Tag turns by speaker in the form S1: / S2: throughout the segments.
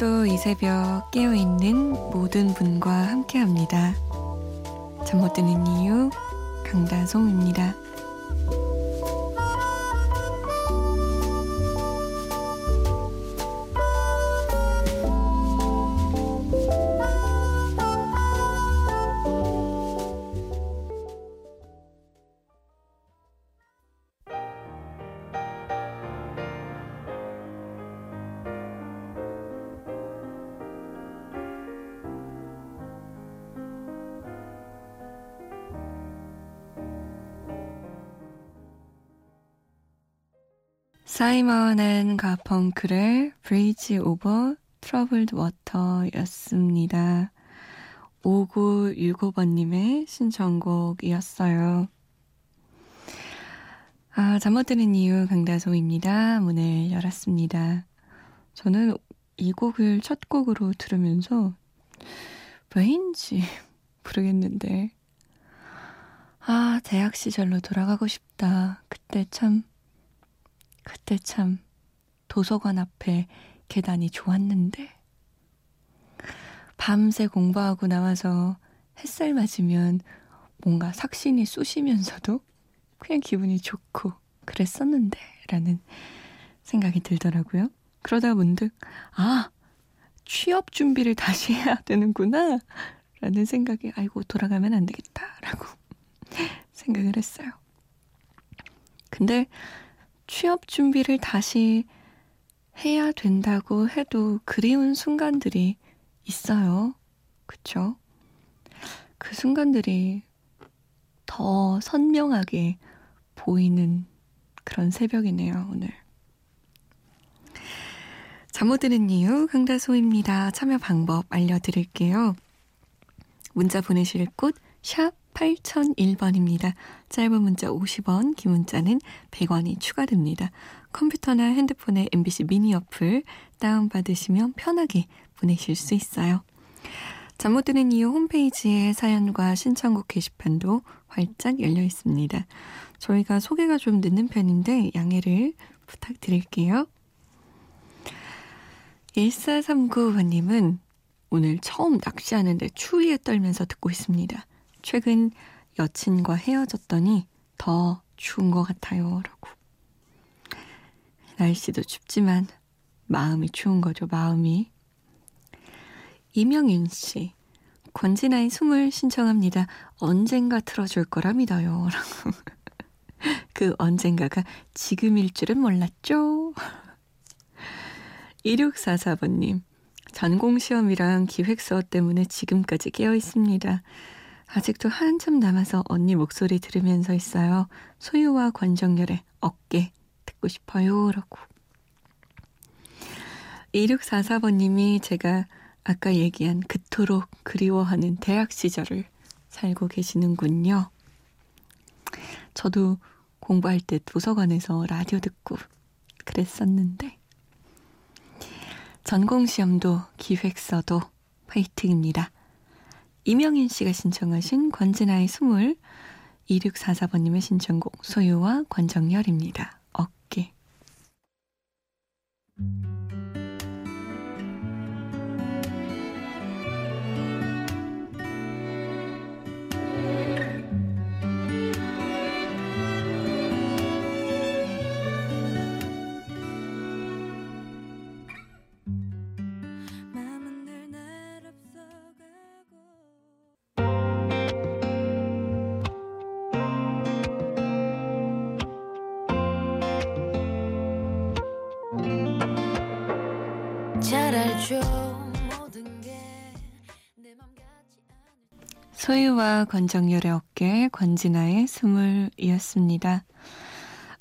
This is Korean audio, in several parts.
S1: 오늘도 이 새벽 깨어있는 모든 분과 함께합니다. 잠 못 드는 이유 강다송입니다. 사이먼 앤 가펑클의 Bridge Over Troubled Water였습니다. 5965번님의 신청곡이었어요. 아, 잠 못 드는 이유 강다솜입니다. 문을 열었습니다. 저는 이 곡을 첫 곡으로 들으면서 왜인지 모르겠는데 아, 대학 시절로 돌아가고 싶다. 그때 참 그때 참 도서관 앞에 계단이 좋았는데. 밤새 공부하고 나와서 햇살 맞으면 뭔가 삭신이 쑤시면서도 그냥 기분이 좋고 그랬었는데 라는 생각이 들더라고요. 그러다 문득 아 취업 준비를 다시 해야 되는구나 라는 생각이 아이고 돌아가면 안 되겠다 라고 생각을 했어요. 근데 취업 준비를 다시 해야 된다고 해도 그리운 순간들이 있어요. 그쵸? 그 순간들이 더 선명하게 보이는 그런 새벽이네요, 오늘. 잠 못 드는 이유 강다소입니다. 참여 방법 알려드릴게요. 문자 보내실 곳 샵 8001번입니다. 짧은 문자 50원, 긴 문자는 100원이 추가됩니다. 컴퓨터나 핸드폰에 MBC 미니 어플 다운받으시면 편하게 보내실 수 있어요. 잠 못 드는 이유 홈페이지에 사연과 신청곡 게시판도 활짝 열려 있습니다. 저희가 소개가 좀 늦는 편인데 양해를 부탁드릴게요. 1439번님은 오늘 처음 낚시하는데 추위에 떨면서 듣고 있습니다. 최근 여친과 헤어졌더니 더 추운 것 같아요. 라고. 날씨도 춥지만 마음이 추운 거죠, 마음이. 이명윤 씨. 권진아의 숨을 신청합니다. 언젠가 틀어줄 거라 믿어요. 라고. 그 언젠가가 지금일 줄은 몰랐죠. 2644번님. 전공시험이랑 기획서 때문에 지금까지 깨어 있습니다. 아직도 한참 남아서 언니 목소리 들으면서 있어요. 소유와 권정열의 어깨 듣고 싶어요. 라고. 2644번님이 제가 아까 얘기한 그토록 그리워하는 대학 시절을 살고 계시는군요. 저도 공부할 때 도서관에서 라디오 듣고 그랬었는데 전공시험도 기획서도 화이팅입니다. 이명인 씨가 신청하신 권진아의 스물 2644번님의 신청곡 소유와 권정열입니다. 소유와 권정열의 어깨, 권진아의 스물이었습니다.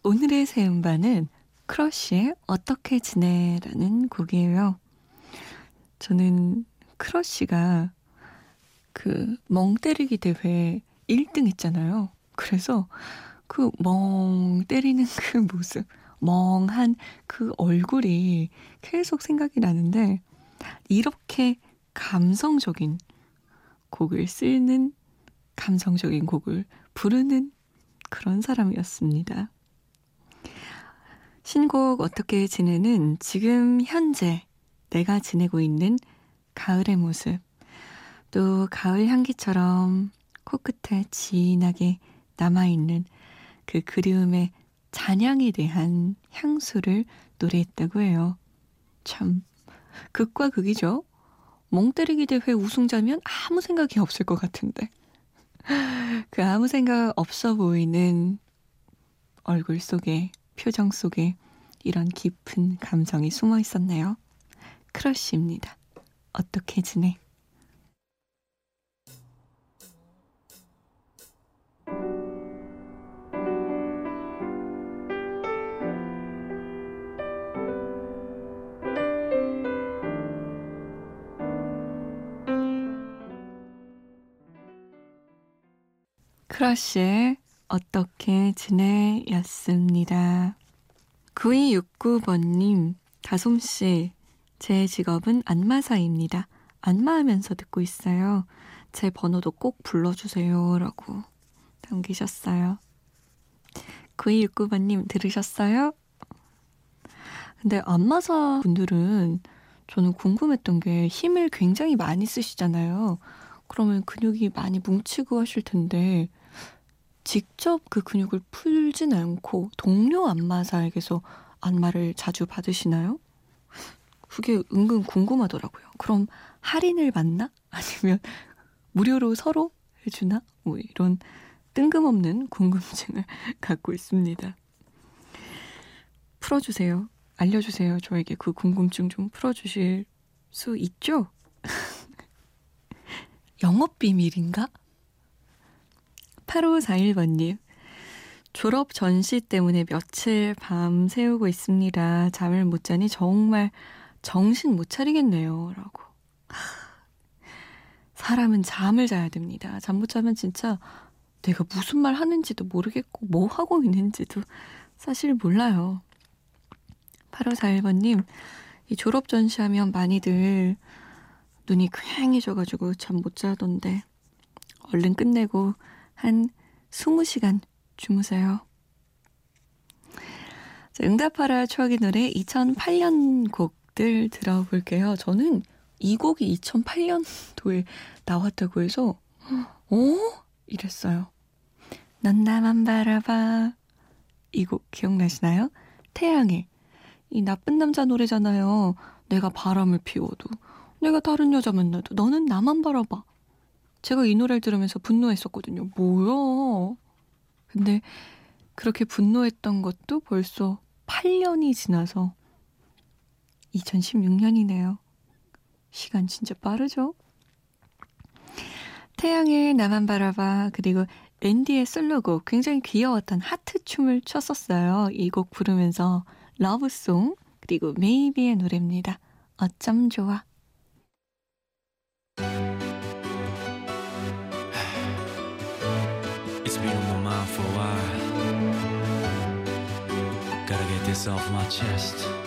S1: 오늘의 새 음반은 크러쉬의 어떻게 지내라는 곡이에요. 저는 크러쉬가 그 멍 때리기 대회 1등 했잖아요. 그래서 그 멍 때리는 그 모습, 멍한 그 얼굴이 계속 생각이 나는데 이렇게 감성적인 곡을 쓰는 감성적인 곡을 부르는 그런 사람이었습니다. 신곡 어떻게 지내는 지금 현재 내가 지내고 있는 가을의 모습. 또 가을 향기처럼 코끝에 진하게 남아있는 그 그리움의 잔향에 대한 향수를 노래했다고 해요. 참, 극과 극이죠. 멍 때리기 대회 우승자면 아무 생각이 없을 것 같은데. 그 아무 생각 없어 보이는 얼굴 속에, 표정 속에 이런 깊은 감정이 숨어 있었네요. 크러쉬입니다. 어떻게 지내? 크러쉬의 어떻게 지내? 였습니다. 9269번님, 다솜씨, 제 직업은 안마사입니다. 안마하면서 듣고 있어요. 제 번호도 꼭 불러주세요. 라고 남기셨어요. 9269번님, 들으셨어요? 근데 안마사 분들은 저는 궁금했던 게 힘을 굉장히 많이 쓰시잖아요. 그러면 근육이 많이 뭉치고 하실 텐데, 직접 그 근육을 풀진 않고 동료 안마사에게서 안마를 자주 받으시나요? 그게 은근 궁금하더라고요. 그럼 할인을 받나? 아니면 무료로 서로 해주나? 뭐 이런 뜬금없는 궁금증을 갖고 있습니다. 풀어주세요. 알려주세요. 저에게 그 궁금증 좀 풀어주실 수 있죠? 영업 비밀인가? 8541번님. 졸업 전시 때문에 며칠 밤 새우고 있습니다. 잠을 못 자니 정말 정신 못 차리겠네요. 라고. 사람은 잠을 자야 됩니다. 잠 못 자면 진짜 내가 무슨 말 하는지도 모르겠고, 뭐 하고 있는지도 사실 몰라요. 8541번님, 이 졸업 전시하면 많이들 눈이 퀭해져가지고 잠 못 자던데, 얼른 끝내고 한 20시간 주무세요. 자, 응답하라 추억의 노래 2008년 곡들 들어볼게요. 저는 이 곡이 2008년도에 나왔다고 해서 어? 이랬어요. 넌 나만 바라봐. 이 곡 기억나시나요? 태양의 이 나쁜 남자 노래잖아요. 내가 바람을 피워도 내가 다른 여자 만나도 너는 나만 바라봐. 제가 이 노래를 들으면서 분노했었거든요. 뭐야? 근데 그렇게 분노했던 것도 벌써 8년이 지나서 2016년이네요. 시간 진짜 빠르죠? 태양의 나만 바라봐 그리고 앤디의 솔로곡 굉장히 귀여웠던 하트 춤을 췄었어요. 이 곡 부르면서 러브송 그리고 메이비의 노래입니다. 어쩜 좋아. Off my chest.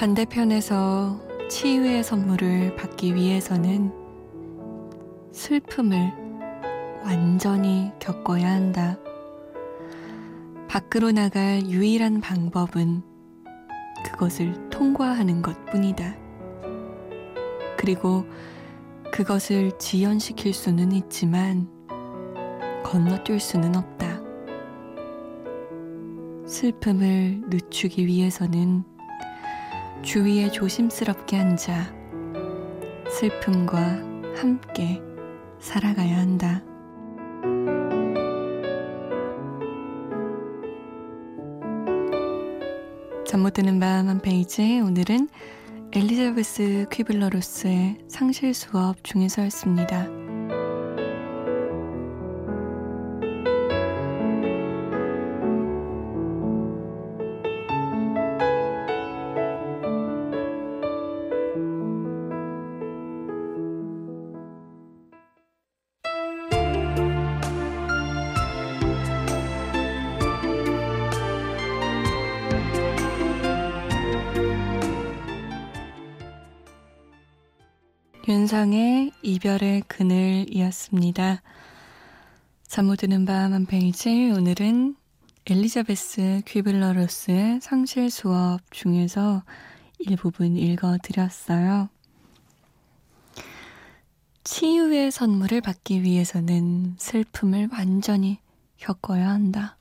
S1: 반대편에서 치유의 선물을 받기 위해서는 슬픔을 완전히 겪어야 한다. 밖으로 나갈 유일한 방법은 그것을 통과하는 것 뿐이다. 그리고 그것을 지연시킬 수는 있지만 건너뛸 수는 없다. 슬픔을 늦추기 위해서는 주위에 조심스럽게 앉아 슬픔과 함께 살아가야 한다. 잠 못 드는 밤 한 페이지 오늘은 엘리자베스 퀴블러로스의 상실 수업 중에서였습니다. 윤상의 이별의 그늘이었습니다. 잠 못 드는 밤 한 페이지 오늘은 엘리자베스 퀴블러로스의 상실 수업 중에서 일부분 읽어드렸어요. 치유의 선물을 받기 위해서는 슬픔을 완전히 겪어야 한다.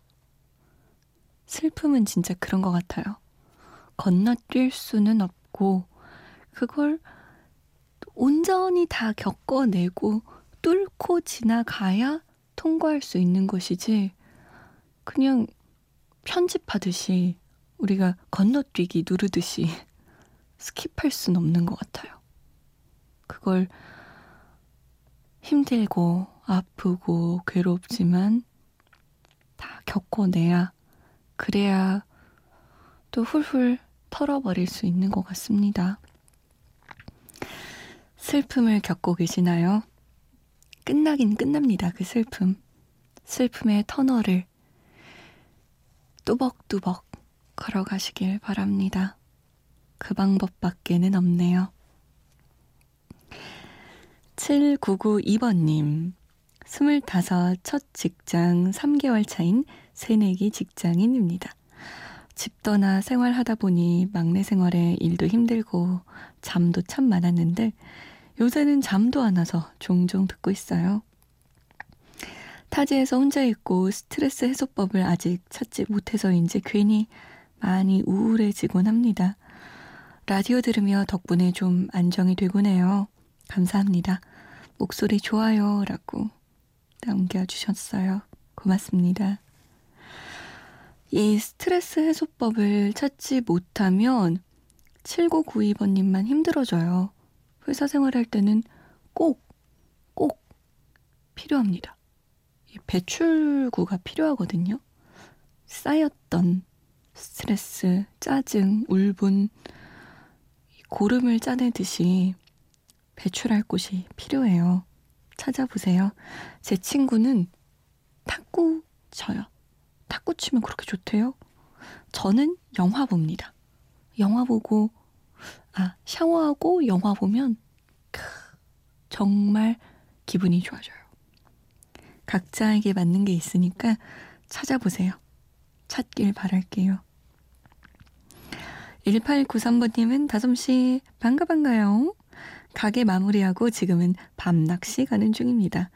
S1: 슬픔은 진짜 그런 것 같아요. 건너뛸 수는 없고, 그걸 온전히 다 겪어내고 뚫고 지나가야 통과할 수 있는 것이지, 그냥 편집하듯이 우리가 건너뛰기 누르듯이 스킵할 수는 없는 것 같아요. 그걸 힘들고 아프고 괴롭지만 다 겪어내야 그래야 또 훌훌 털어버릴 수 있는 것 같습니다. 슬픔을 겪고 계시나요? 끝나긴 끝납니다. 그 슬픔. 슬픔의 터널을 뚜벅뚜벅 걸어가시길 바랍니다. 그 방법밖에는 없네요. 7992번님. 25첫 직장 3개월 차인 새내기 직장인입니다. 집 떠나 생활하다 보니 막내 생활에 일도 힘들고 잠도 참 많았는데 요새는 잠도 안 와서 종종 듣고 있어요. 타지에서 혼자 있고 스트레스 해소법을 아직 찾지 못해서인지 괜히 많이 우울해지곤 합니다. 라디오 들으며 덕분에 좀 안정이 되곤 해요. 감사합니다. 목소리 좋아요. 라고 남겨주셨어요. 고맙습니다. 이 스트레스 해소법을 찾지 못하면 7992번님만 힘들어져요. 회사 생활할 때는 꼭, 꼭 필요합니다. 배출구가 필요하거든요. 쌓였던 스트레스, 짜증, 울분, 고름을 짜내듯이 배출할 곳이 필요해요. 찾아보세요. 제 친구는 탁구 쳐요. 탁구 치면 그렇게 좋대요. 저는 영화 봅니다. 영화 보고 아, 샤워하고 영화 보면 크, 정말 기분이 좋아져요. 각자에게 맞는 게 있으니까 찾아보세요. 찾길 바랄게요. 1893번님은 다솜씨 반가 반가요. 가게 마무리하고 지금은 밤낚시 가는 중입니다.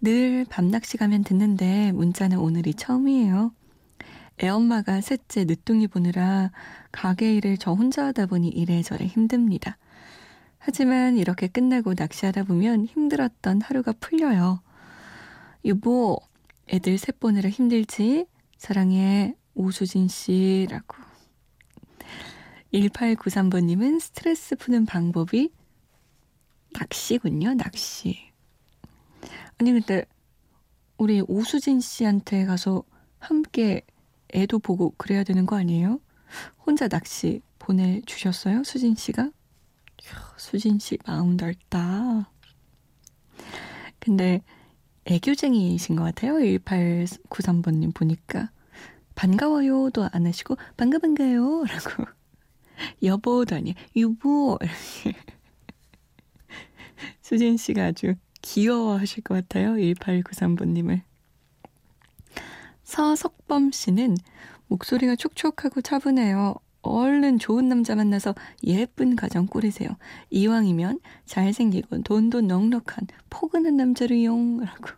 S1: 늘 밤낚시 가면 듣는데 문자는 오늘이 처음이에요. 애엄마가 셋째 늦둥이 보느라 가게 일을 저 혼자 하다 보니 이래저래 힘듭니다. 하지만 이렇게 끝나고 낚시하다 보면 힘들었던 하루가 풀려요. 여보, 애들 셋 보느라 힘들지? 사랑해, 오수진 씨라고. 1893번님은 스트레스 푸는 방법이 낚시군요, 낚시. 아니, 근데 우리 오수진 씨한테 가서 함께 애도 보고 그래야 되는 거 아니에요? 혼자 낚시 보내주셨어요? 수진 씨가? 수진 씨 마음 넓다. 근데 애교쟁이이신 것 같아요. 1893번님 보니까. 반가워요도 안 하시고, 반가, 반가요. 라고. 여보도 아니, 유보. 수진 씨가 아주 귀여워하실 것 같아요. 1893번님을. 서석범 씨는 목소리가 촉촉하고 차분해요. 얼른 좋은 남자 만나서 예쁜 가정 꾸리세요. 이왕이면 잘생기고 돈도 넉넉한 포근한 남자를 용라고.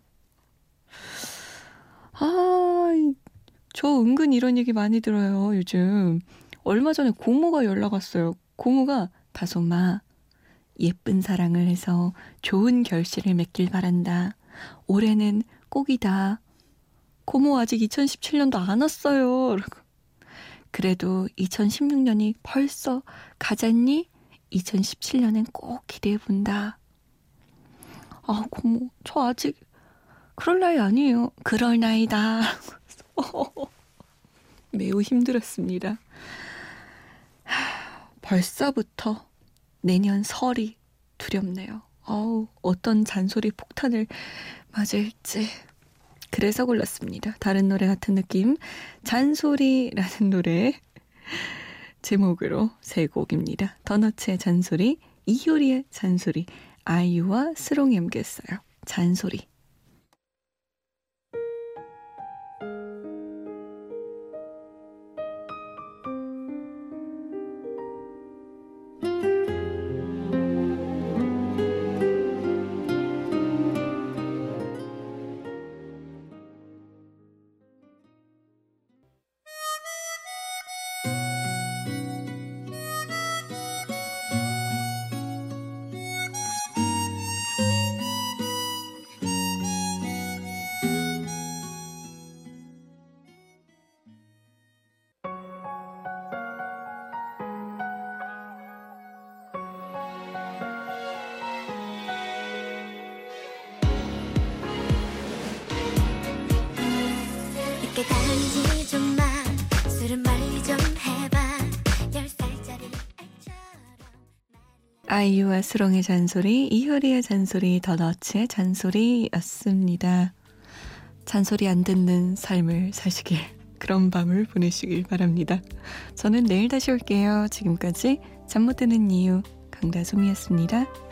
S1: 아, 저 은근 이런 얘기 많이 들어요, 요즘. 얼마 전에 고모가 연락 왔어요. 고모가 다솜아, 예쁜 사랑을 해서 좋은 결실을 맺길 바란다. 올해는 꼭이다. 고모 아직 2017년도 안 왔어요. 그래도 2016년이 벌써 가잖니? 2017년엔 꼭 기대해 본다. 아, 고모, 저 아직 그럴 나이 아니에요. 그럴 나이다. 매우 힘들었습니다. 벌써부터 내년 설이 두렵네요. 어우, 어떤 잔소리 폭탄을 맞을지. 그래서 골랐습니다. 다른 노래 같은 느낌. 잔소리라는 노래 제목으로 세 곡입니다. 더너츠의 잔소리, 이효리의 잔소리, 아이유와 스롱이 함께 했어요. 잔소리. 아이유와 수롱의 잔소리, 이효리의 잔소리, 더너츠의 잔소리였습니다. 잔소리 안 듣는 삶을 사시길, 그런 밤을 보내시길 바랍니다. 저는 내일 다시 올게요. 지금까지 잠 못 드는 이유, 강다솜이었습니다.